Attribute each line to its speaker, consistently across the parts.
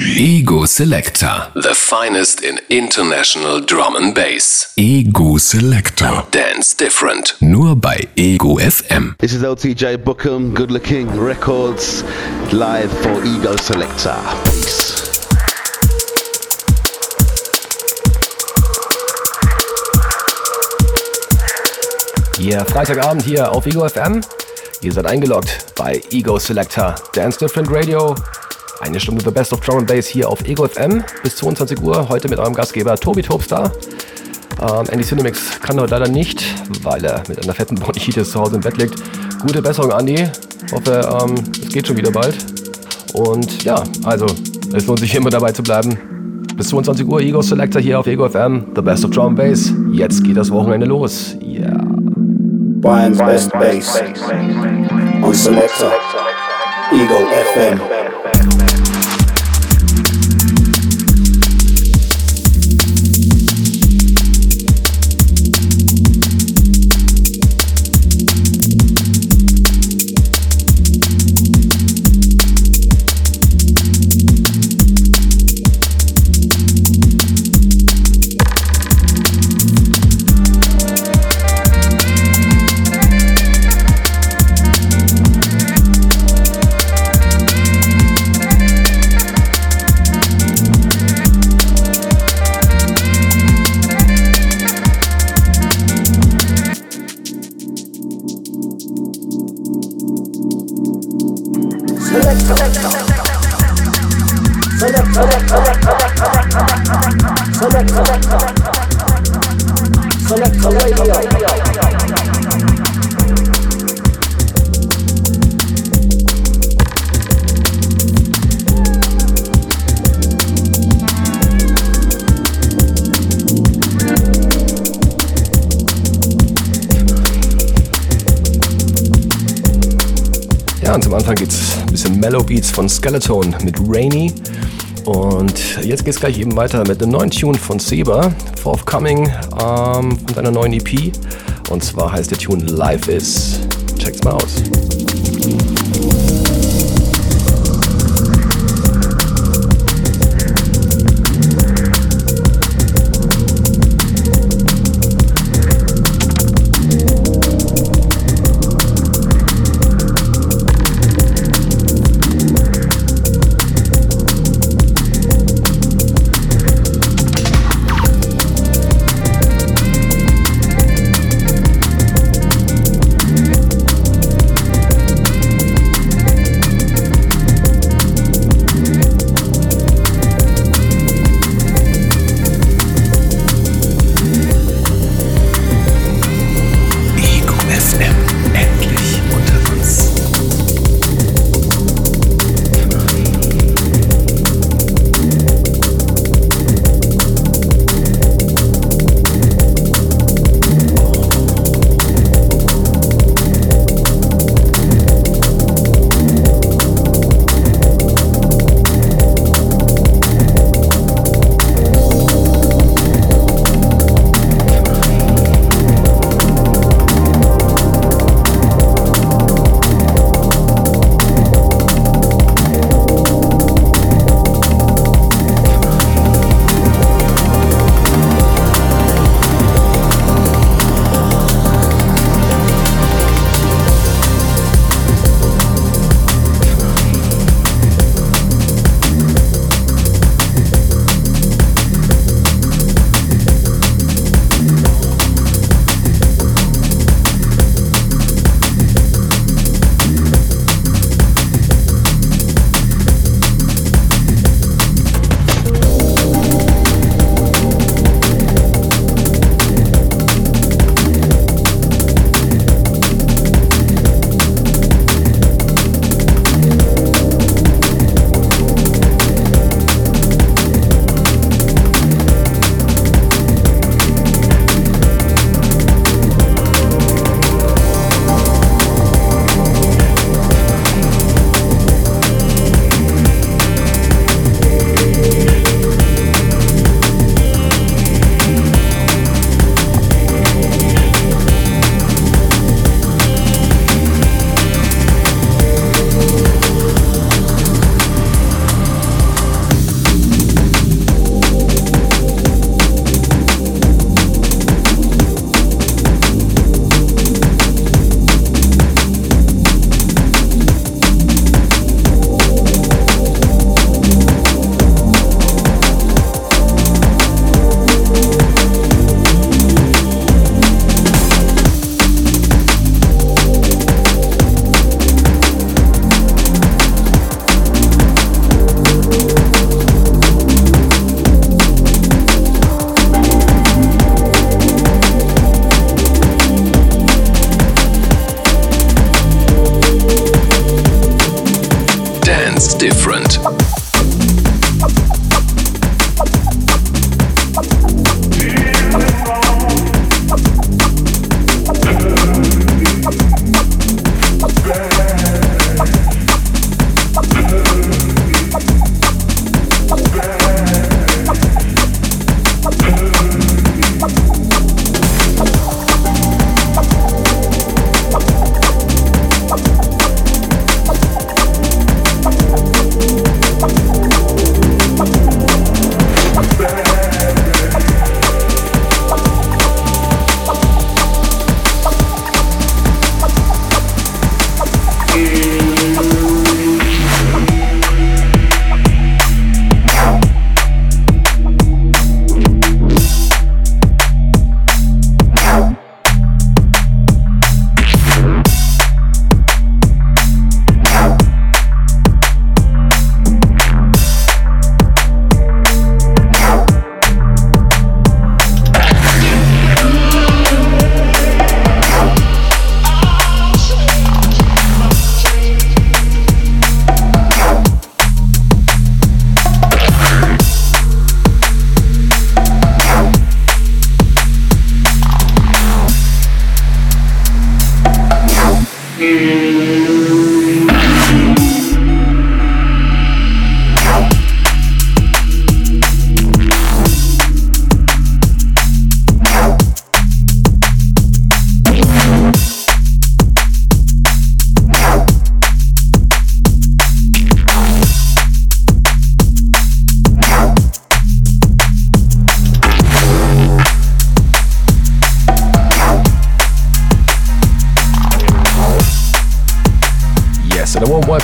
Speaker 1: Ego Selector.
Speaker 2: The finest in international drum and bass.
Speaker 1: Ego Selector.
Speaker 2: Dance different.
Speaker 1: Nur bei Ego FM.
Speaker 3: This is LTJ Bookham, Good Looking Records, live for Ego Selector. Peace.
Speaker 4: Hier Freitagabend hier auf Ego FM. Ihr seid eingeloggt bei Ego Selector Dance Different Radio. Eine Stunde The Best of Drum and Bass hier auf Ego FM bis 22 Uhr. Heute mit eurem Gastgeber Tobi Tobstar. Ähm, Andy Cinemix kann heute leider nicht, weil er mit einer fetten Bronchitis zu Hause im Bett liegt. Gute Besserung, Andy. Hoffe, ähm, es geht schon wieder bald. Und ja, also, es lohnt sich immer dabei zu bleiben. Bis 22 Uhr Ego Selector hier auf Ego FM. The Best of Drum and Bass. Jetzt geht das Wochenende los. Yeah.
Speaker 5: Brian's Best Bass on Selector Eagle FM.
Speaker 4: Zum Anfang geht's ein bisschen Mellow Beats von Skeleton mit Rainy. Und jetzt geht's gleich eben weiter mit einem neuen Tune von Seba, forthcoming ähm, von seiner neuen EP. Und zwar heißt der Tune Life Is. Check's mal aus.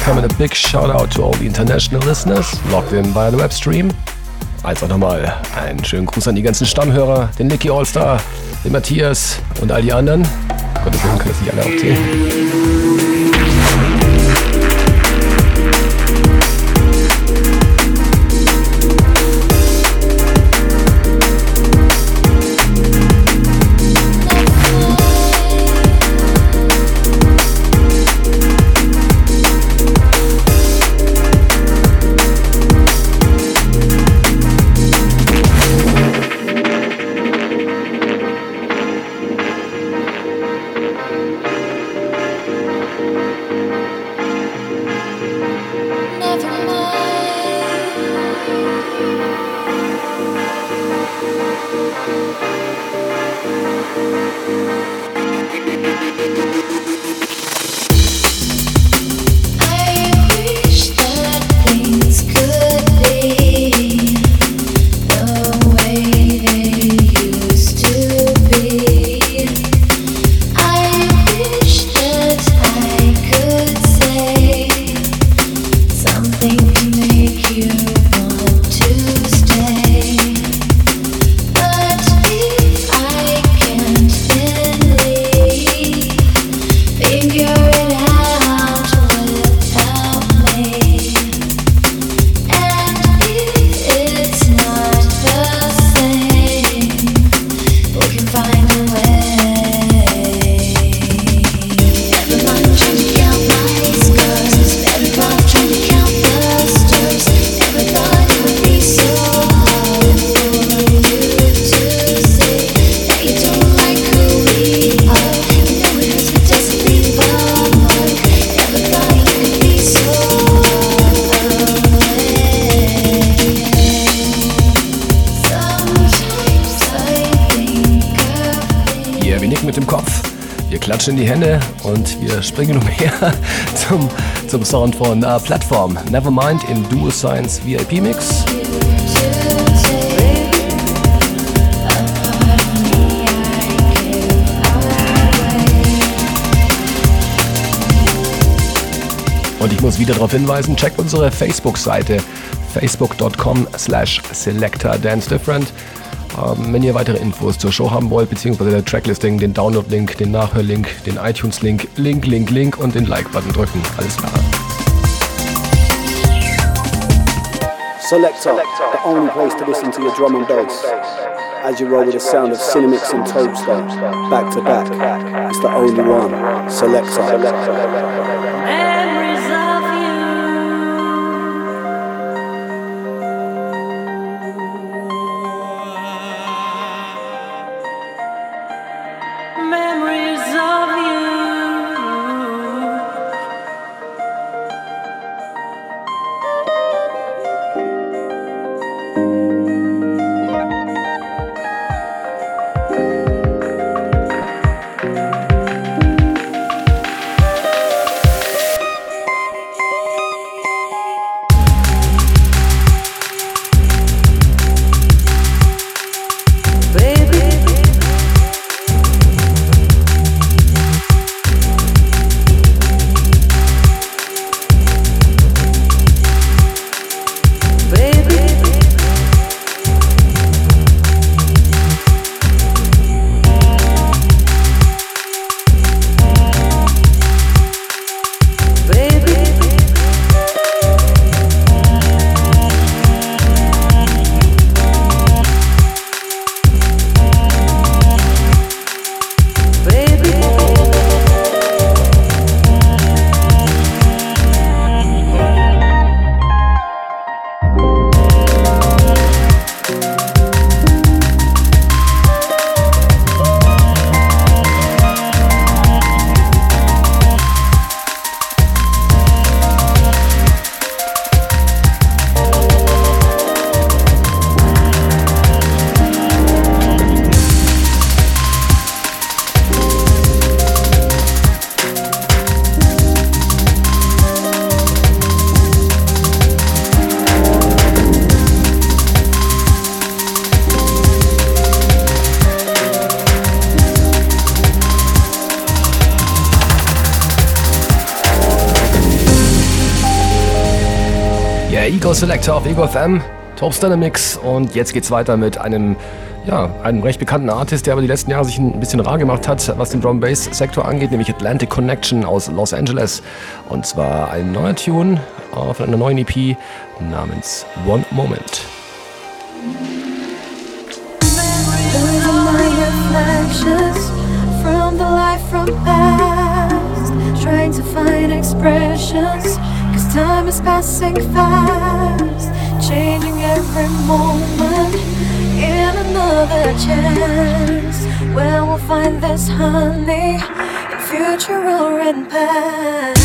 Speaker 6: And a big shout out to all the international listeners logged in via the web stream. Als auch nochmal einen schönen Gruß an die ganzen Stammhörer, den Nicky Allstar, den Matthias und all die anderen. Gottes Willen können das nicht alle aufzählen. Klatschen in die Hände und wir springen umher zum, zum Sound von uh, Plattform. Nevermind im Duo Science VIP Mix. Und ich muss wieder darauf hinweisen, checkt unsere Facebook-Seite facebook.com slash selector dance different. Ähm, wenn ihr weitere Infos zur Show haben wollt, beziehungsweise der Tracklisting, den Download-Link, den Nachhör-Link, den iTunes-Link, Link, Link, Link und den Like-Button drücken. Alles klar.
Speaker 5: Selector, the only place to listen to your drum and bass. As you roll with the sound of Cinemix and Toadster, back to back, it's the only one. Selector.
Speaker 6: Selector auf Ego FM, Topstar Mix. Und jetzt geht's weiter mit einem, ja, einem recht bekannten Artist, der aber die letzten Jahre sich ein bisschen rar gemacht hat, was den Drum Bass Sektor angeht, nämlich Atlantic Connection aus Los Angeles. Und zwar ein neuer Tune auf einer neuen EP namens One Moment. from trying to find expressions time is passing fast, changing every moment in another chance. Where we'll find this honey in future or in past.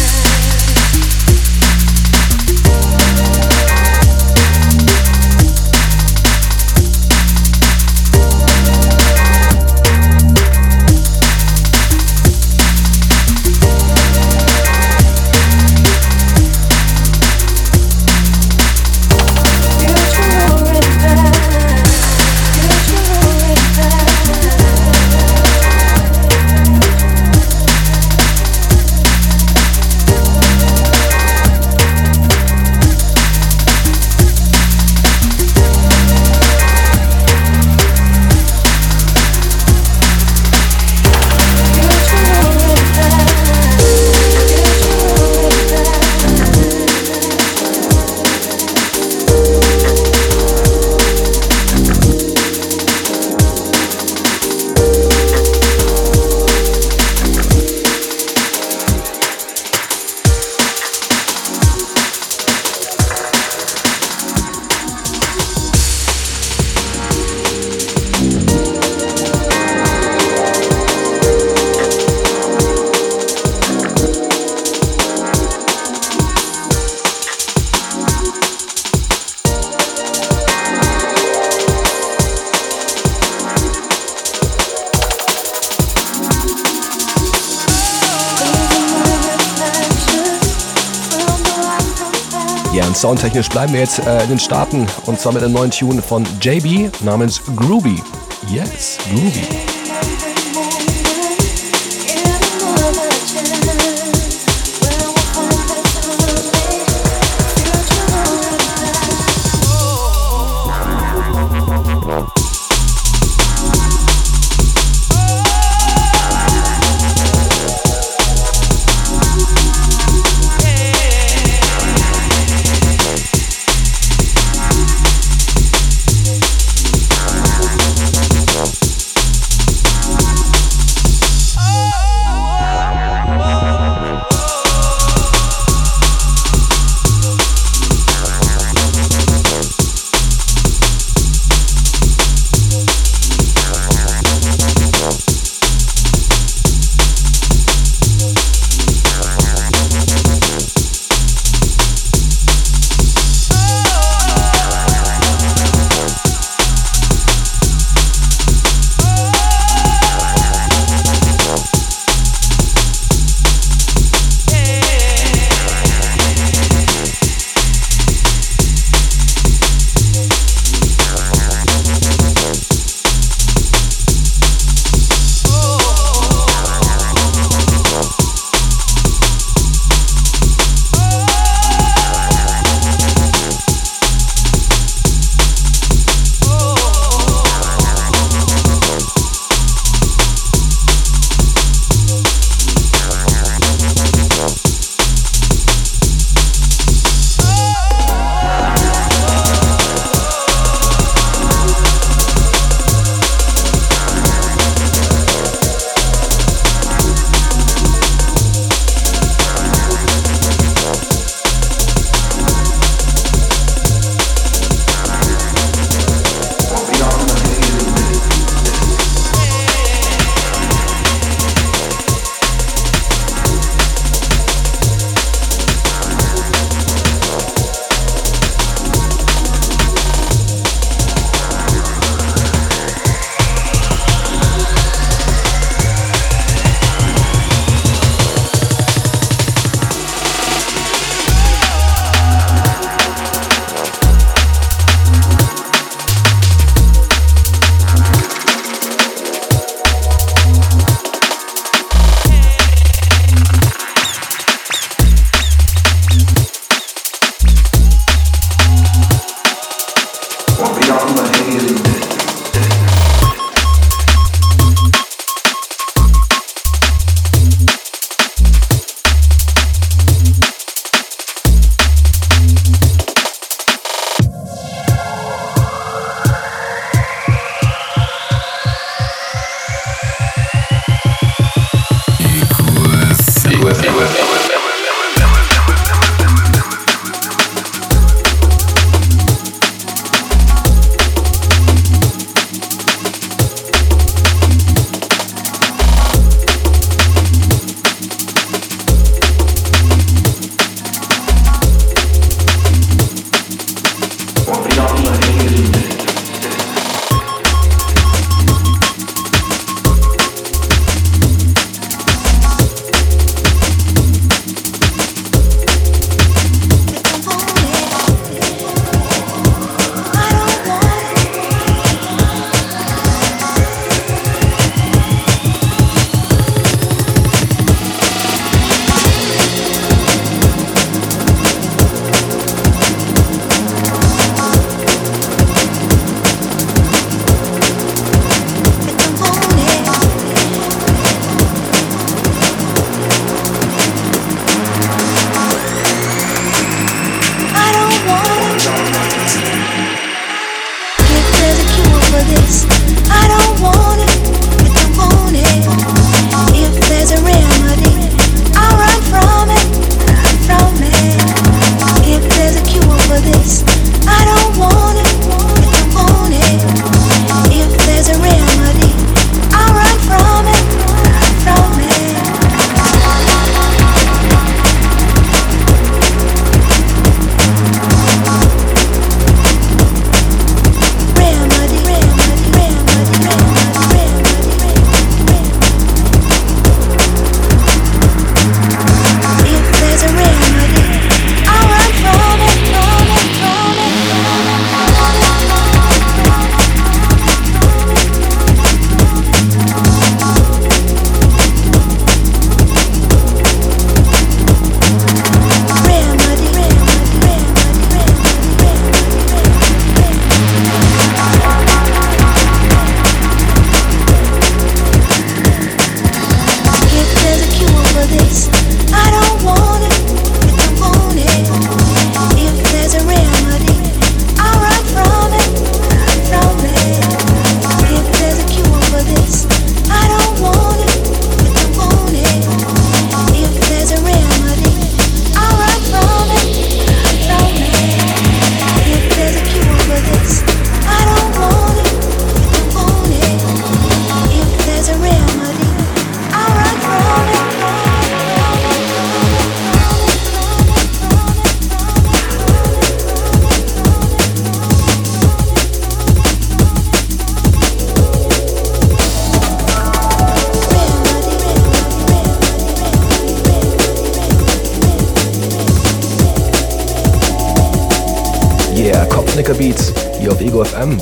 Speaker 6: Soundtechnisch bleiben wir jetzt äh, in den Staaten und zwar mit einem neuen Tune von JB namens Groovy. Yes, Groovy.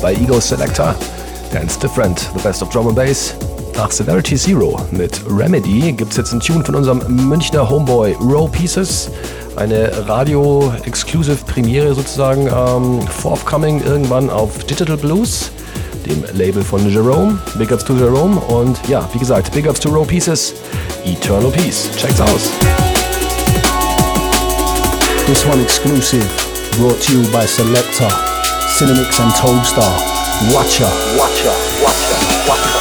Speaker 4: Bei Ego Selector. Dance Different, the best of Drum and Bass. Nach Severity Zero mit Remedy gibt es jetzt einen Tune von unserem Münchner Homeboy Row Pieces. Eine Radio-Exclusive Premiere sozusagen, ähm, forthcoming irgendwann auf Digital Blues, dem Label von Jerome. Big ups to Jerome und ja, wie gesagt, Big ups to Row Pieces. Eternal Peace. Check's aus.
Speaker 5: This one exclusive, brought to you by Selector, Cinemix and Toadstar. Watcha, watcha,
Speaker 2: watcha, watcha.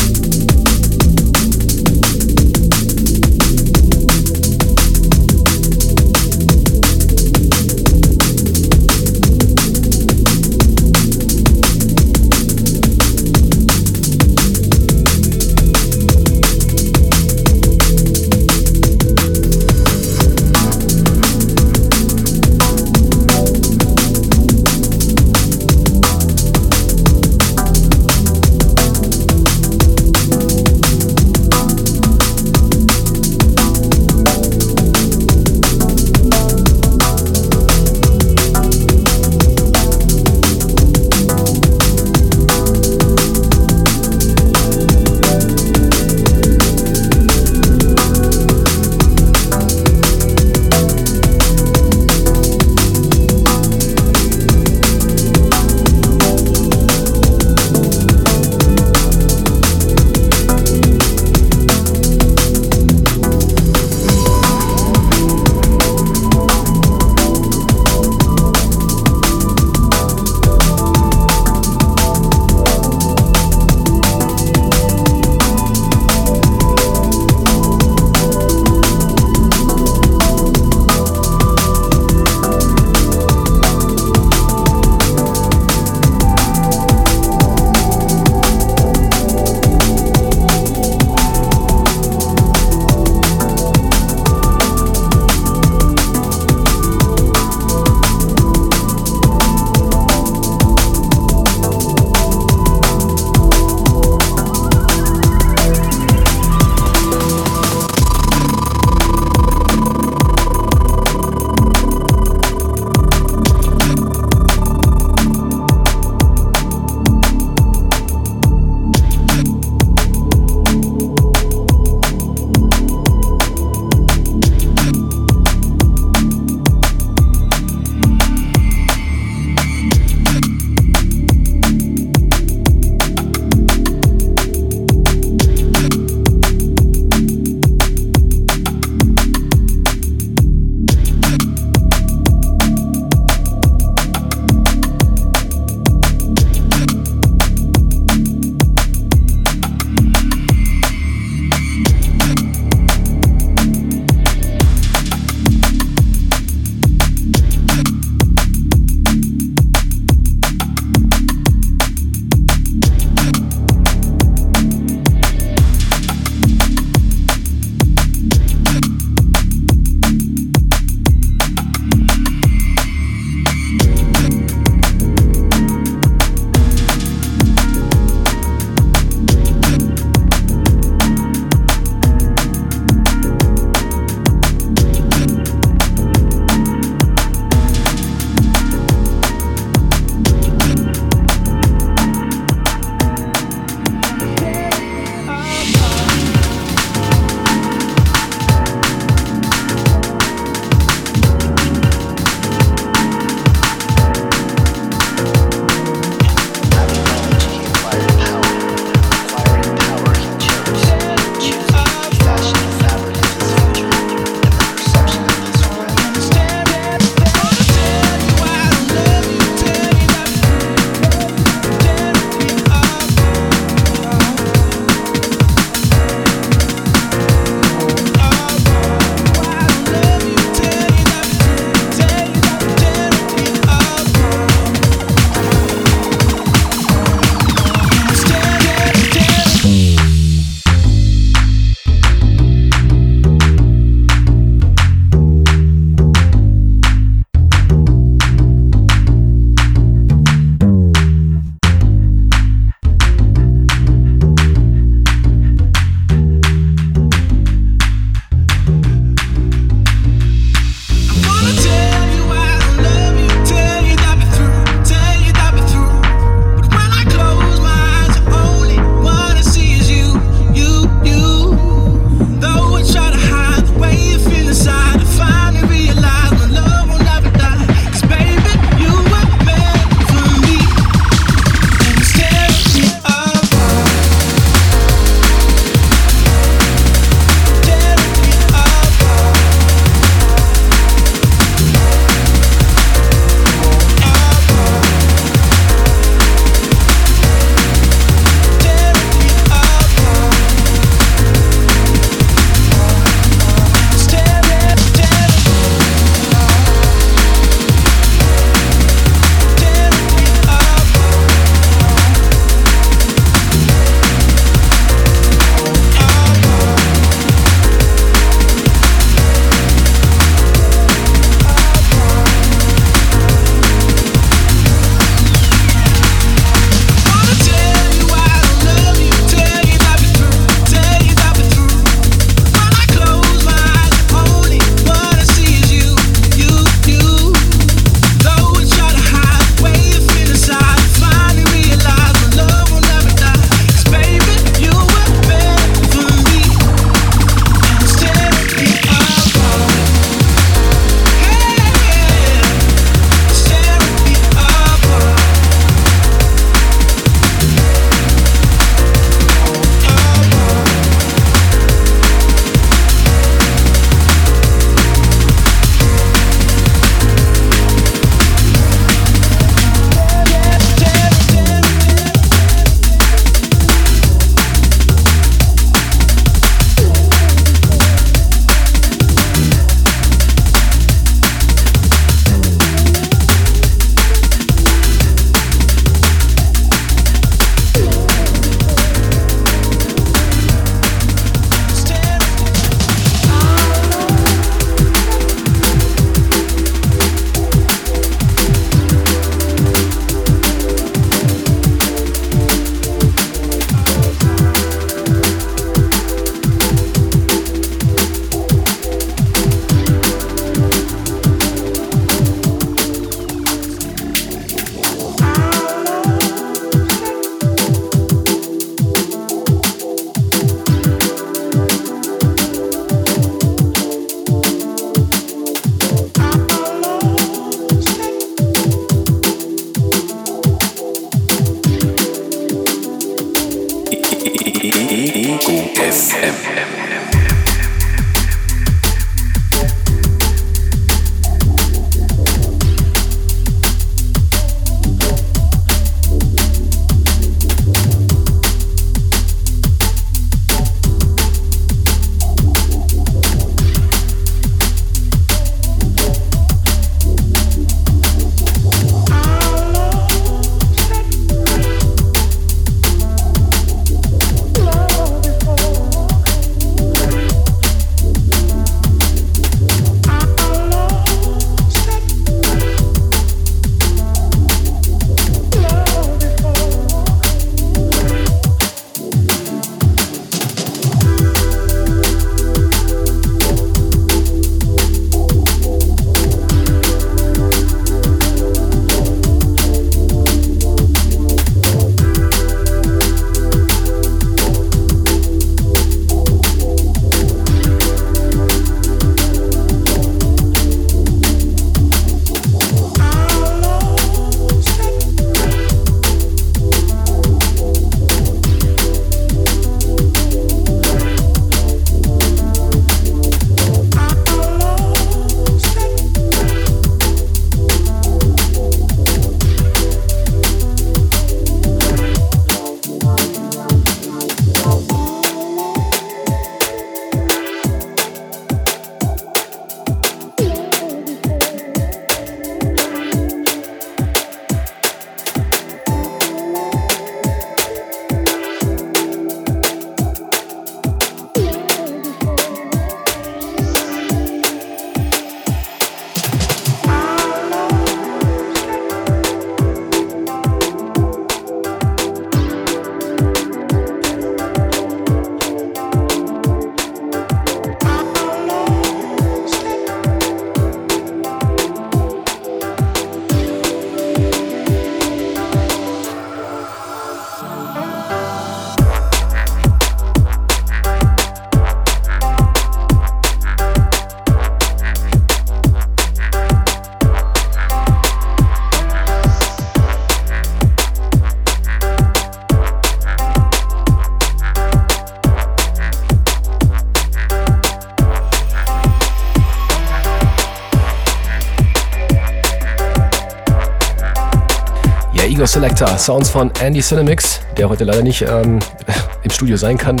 Speaker 4: Selector, Sounds von Andy Cinemix, der heute leider nicht ähm, im Studio sein kann,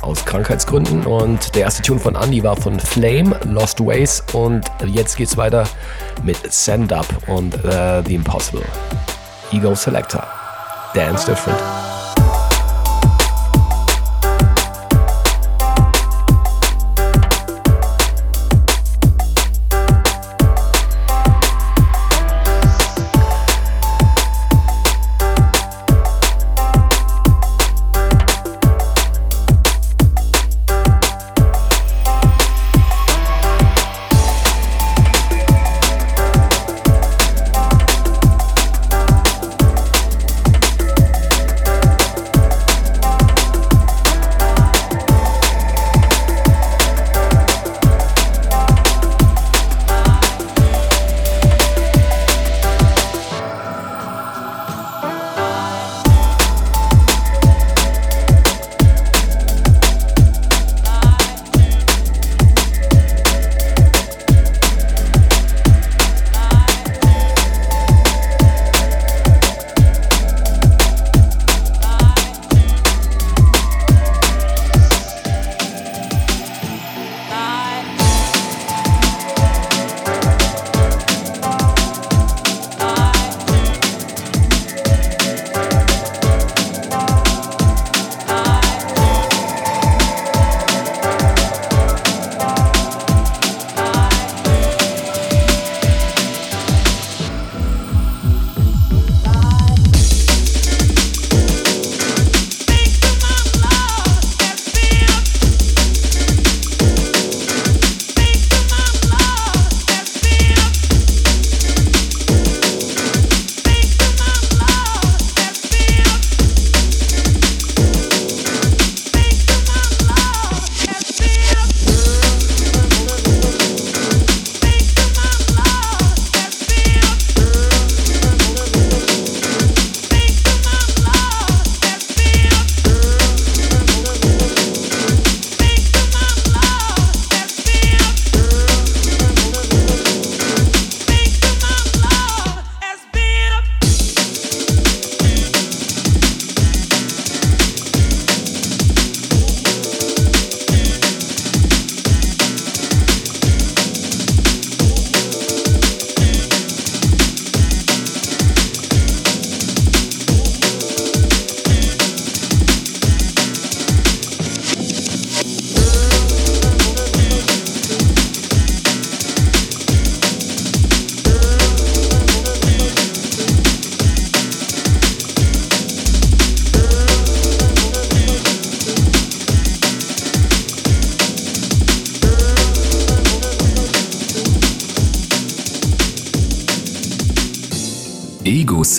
Speaker 4: aus Krankheitsgründen. Und der erste Tune von Andy war von Flame, Lost Ways. Und jetzt geht's weiter mit Send Up und uh, The Impossible. Ego Selector, Dance Different.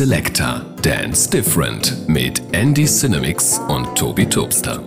Speaker 2: Selector Dance Different mit Andy Cinemix und Tobi Tobster.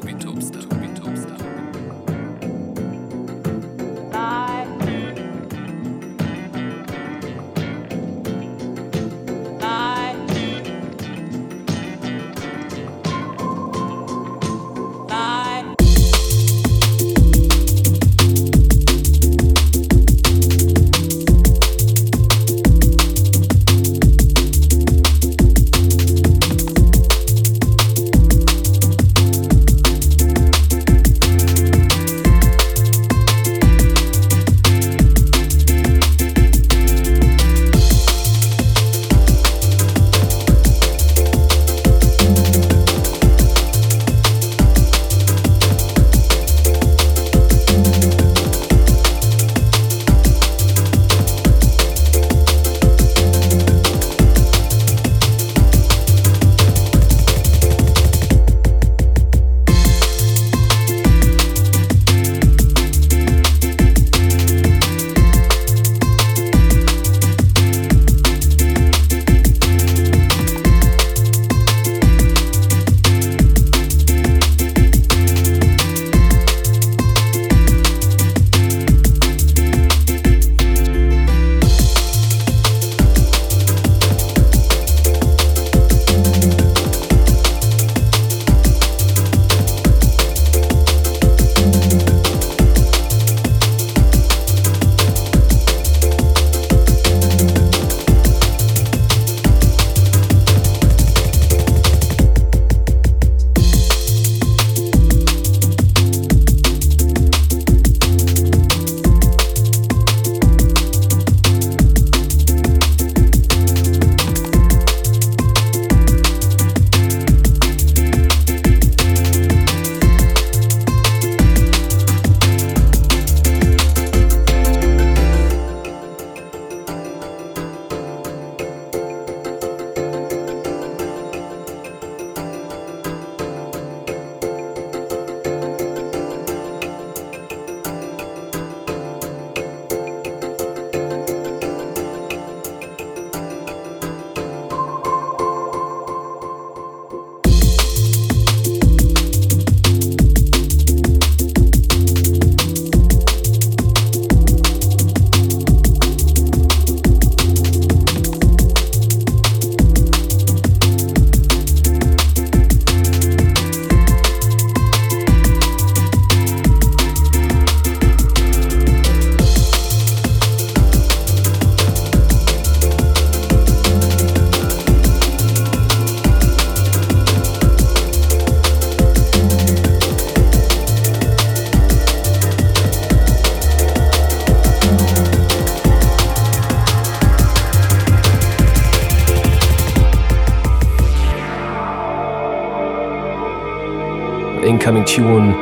Speaker 7: Incoming Tune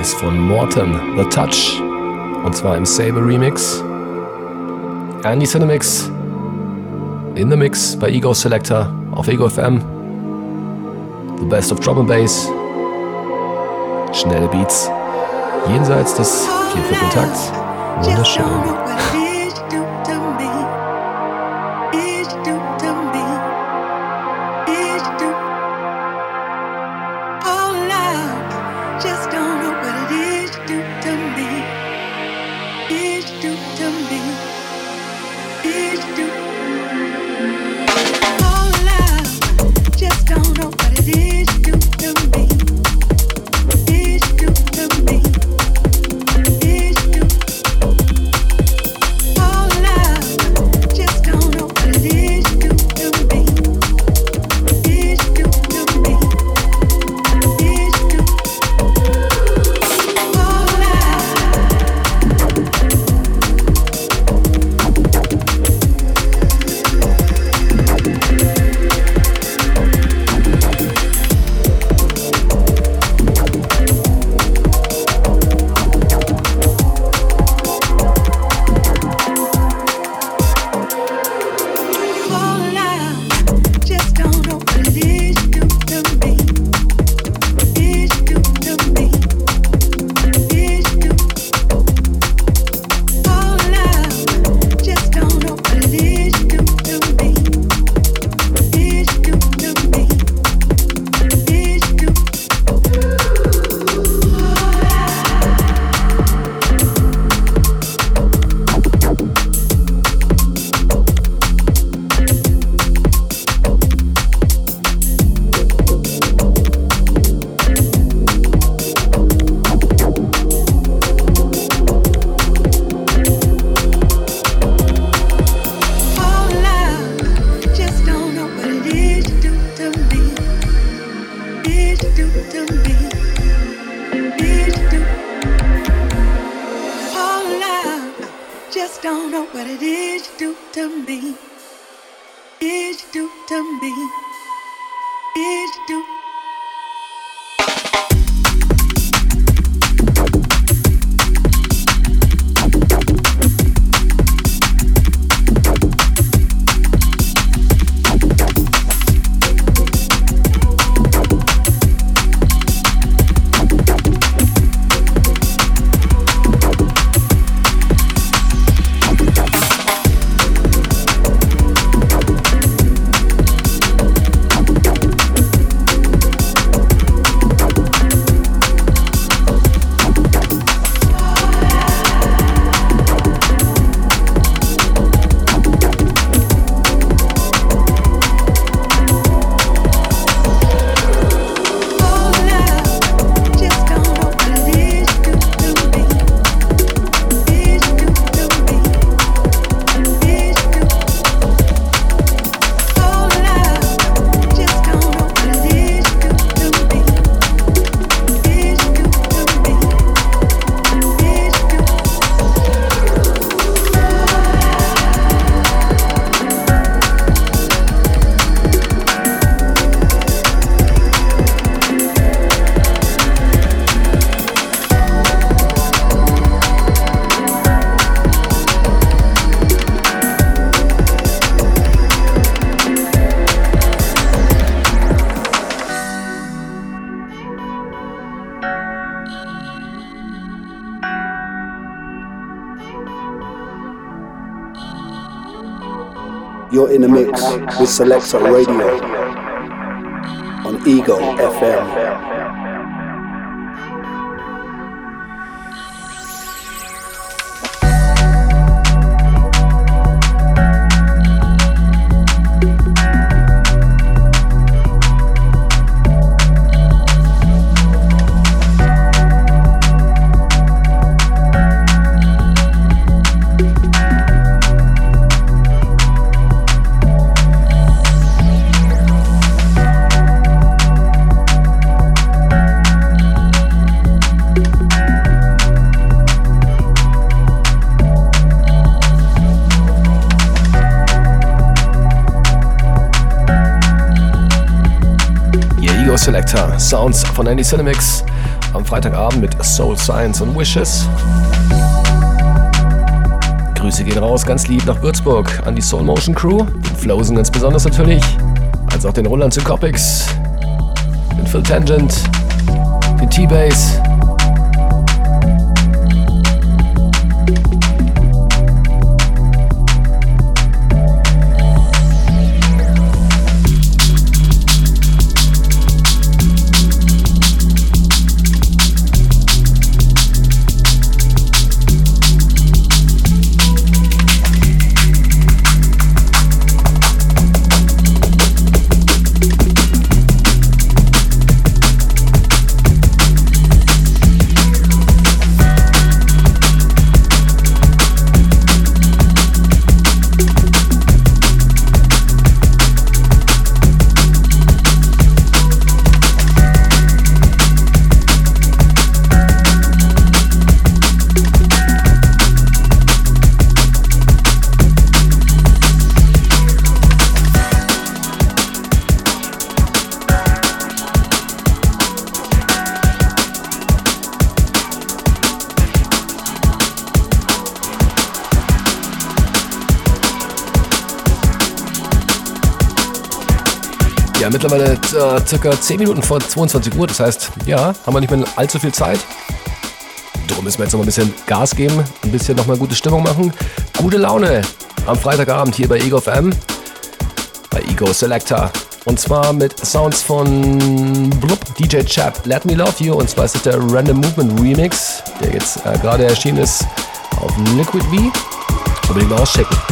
Speaker 7: ist von Morton, The Touch. Und zwar im Saber Remix. Andy Cinemix in the Mix bei Ego Selector auf Ego FM. The Best of Drum and Bass. Schnelle Beats. Jenseits des Viervierteltakts. Wunderschön.
Speaker 5: With Selector Radio on Ego FM.
Speaker 4: Selector. Sounds von Andy Cinemix am Freitagabend mit Soul Science und Wishes. Grüße gehen raus, ganz lieb nach Würzburg an die Soul Motion Crew, den Flosen ganz besonders natürlich, als auch den Roland Syncopics, den Phil Tangent, den T-Bass, mittlerweile äh, circa 10 Minuten vor 22 Uhr. Das heißt, ja, haben wir nicht mehr allzu viel Zeit. Darum müssen wir jetzt noch mal ein bisschen Gas geben, ein bisschen noch mal gute Stimmung machen. Gute Laune am Freitagabend hier bei Ego FM, bei Ego Selector. Und zwar mit Sounds von Blub, DJ Chap, Let Me Love You. Und zwar ist es der Random Movement Remix, der jetzt äh, gerade erschienen ist auf Liquid V. Unbedingt mal auschecken.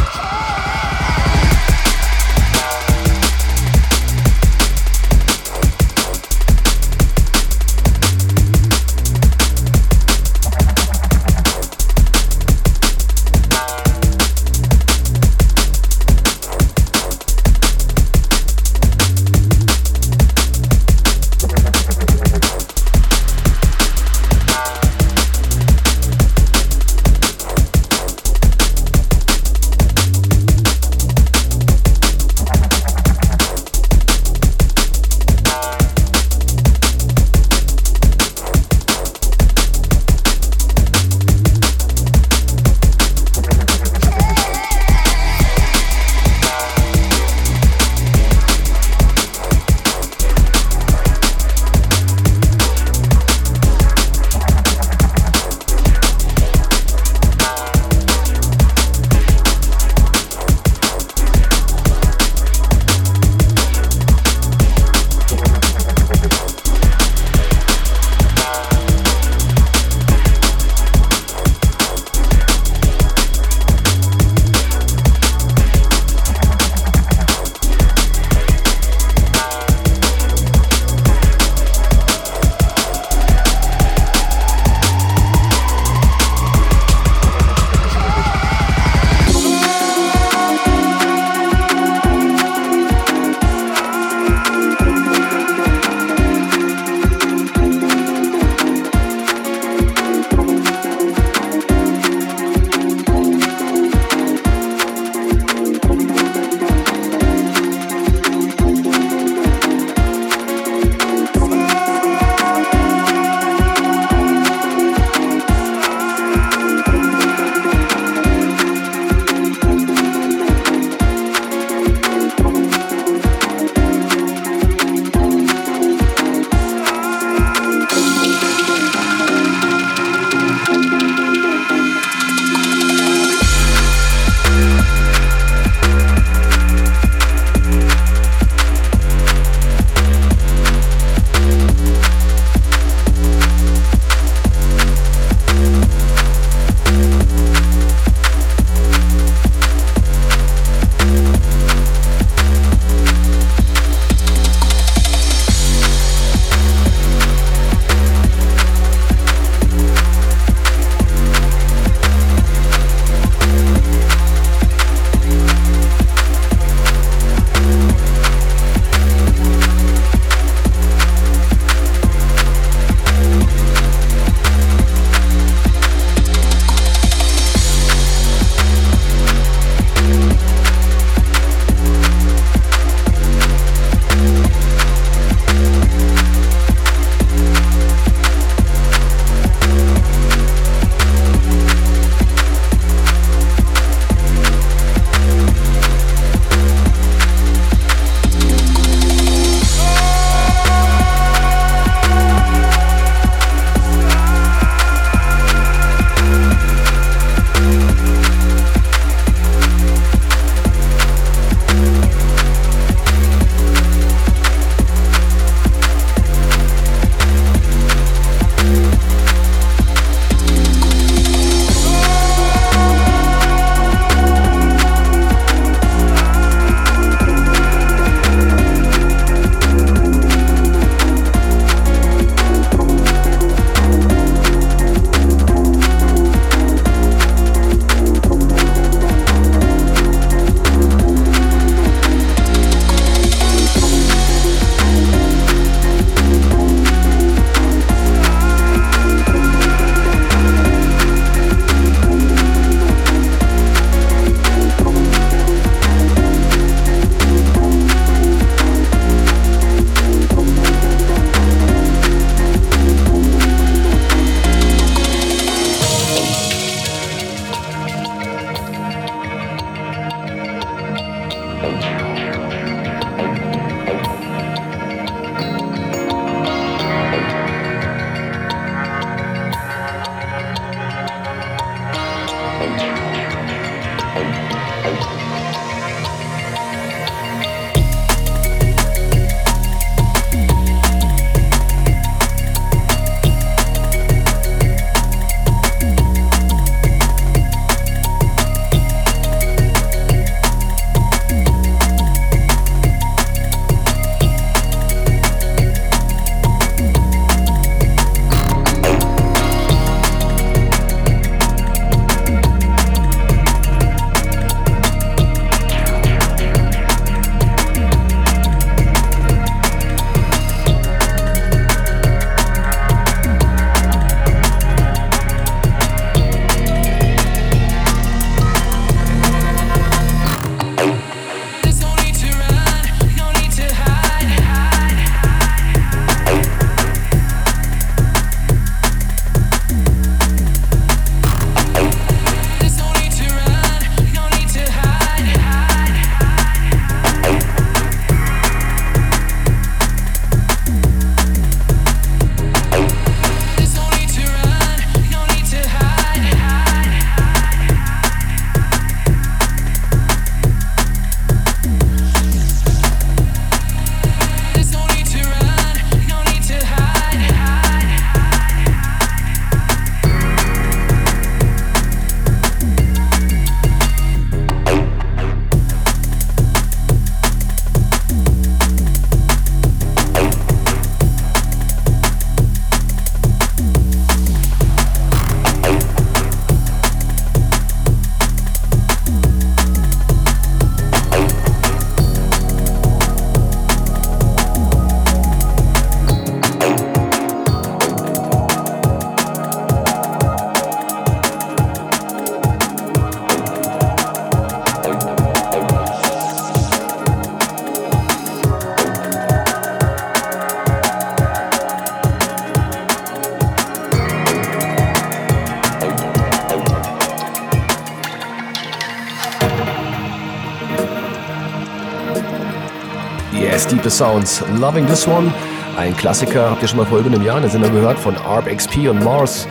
Speaker 4: Tiefe Sounds. Loving This One, ein Klassiker, habt ihr schon mal vor über einem Jahr in der Sendung gehört, von ARP-XP und Mars.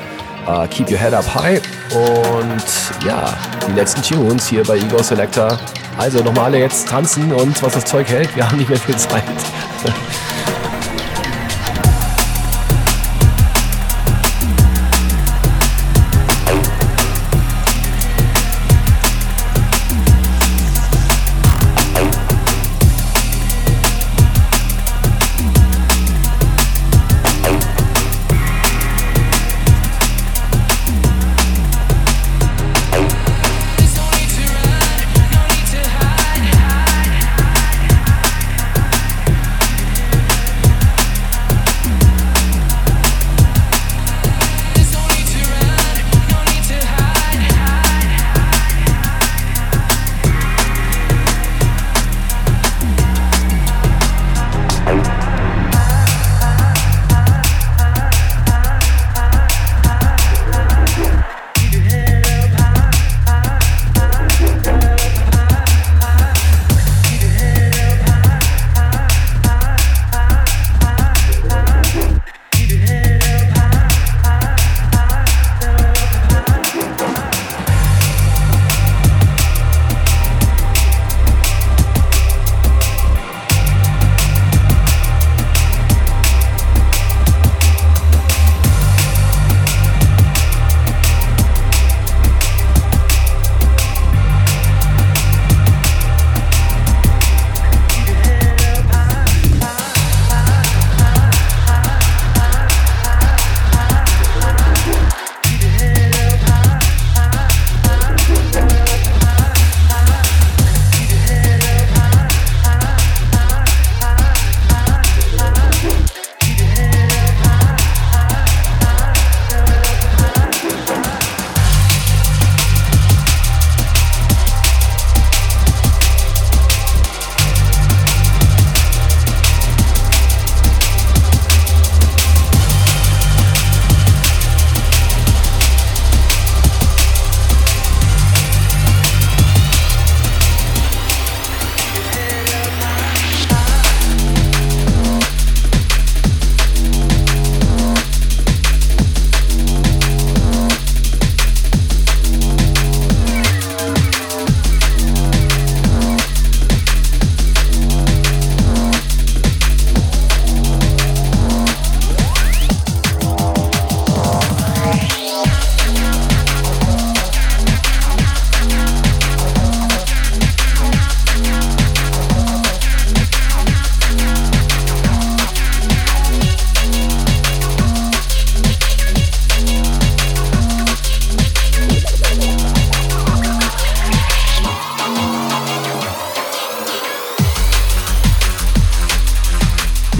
Speaker 4: Uh, Keep Your Head Up High. Und ja, die letzten Tunes hier bei Ego Selector. Also nochmal alle jetzt tanzen und was das Zeug hält, wir haben nicht mehr viel Zeit.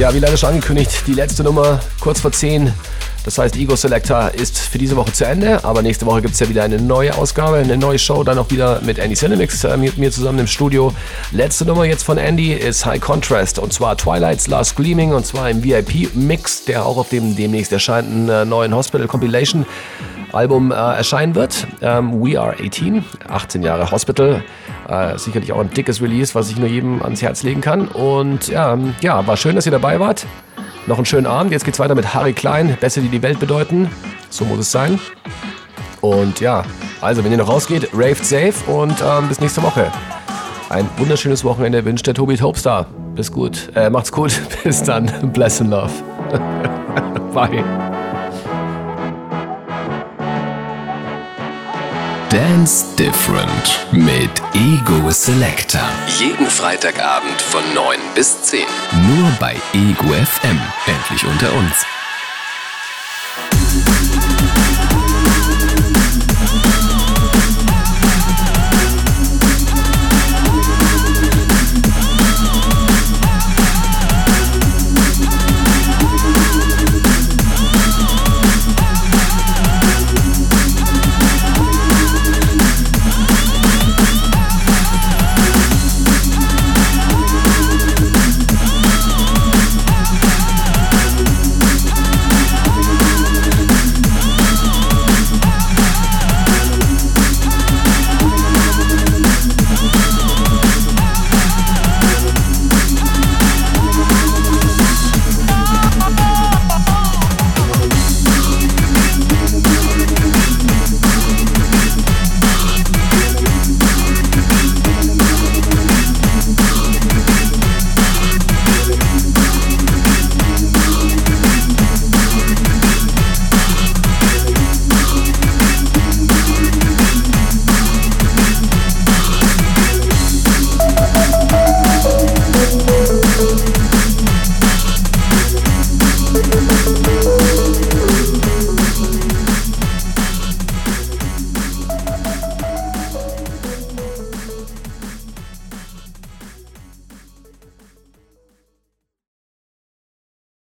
Speaker 4: Ja, wie leider schon angekündigt, die letzte Nummer kurz vor 10. Das heißt, Ego Selector ist für diese Woche zu Ende, aber nächste Woche gibt es ja wieder eine neue Ausgabe, eine neue Show, dann auch wieder mit Andy Cinemix äh, mit mir zusammen im Studio. Letzte Nummer jetzt von Andy ist High Contrast und zwar Twilight's Last Gleaming und zwar im VIP-Mix, der auch auf dem demnächst erscheinenden äh, neuen Hospital Compilation Album äh, erscheinen wird. Ähm, We Are 18, 18 Jahre Hospital. Äh, sicherlich auch ein dickes Release, was ich nur jedem ans Herz legen kann. Und ja, ähm, ja, war schön, dass ihr dabei wart. Noch einen schönen Abend. Jetzt geht's weiter mit Harry Klein. Bässe, die die Welt bedeuten. So muss es sein. Und ja, also wenn ihr noch rausgeht, raved safe und ähm, bis nächste Woche. Ein wunderschönes Wochenende wünscht der Tobi Topstar. Bis gut. Äh, macht's gut. Bis dann. Bless and love. Bye.
Speaker 2: Dance Different mit Ego Selector. Jeden Freitagabend von 9 bis 10. Nur bei Ego FM. Endlich unter uns.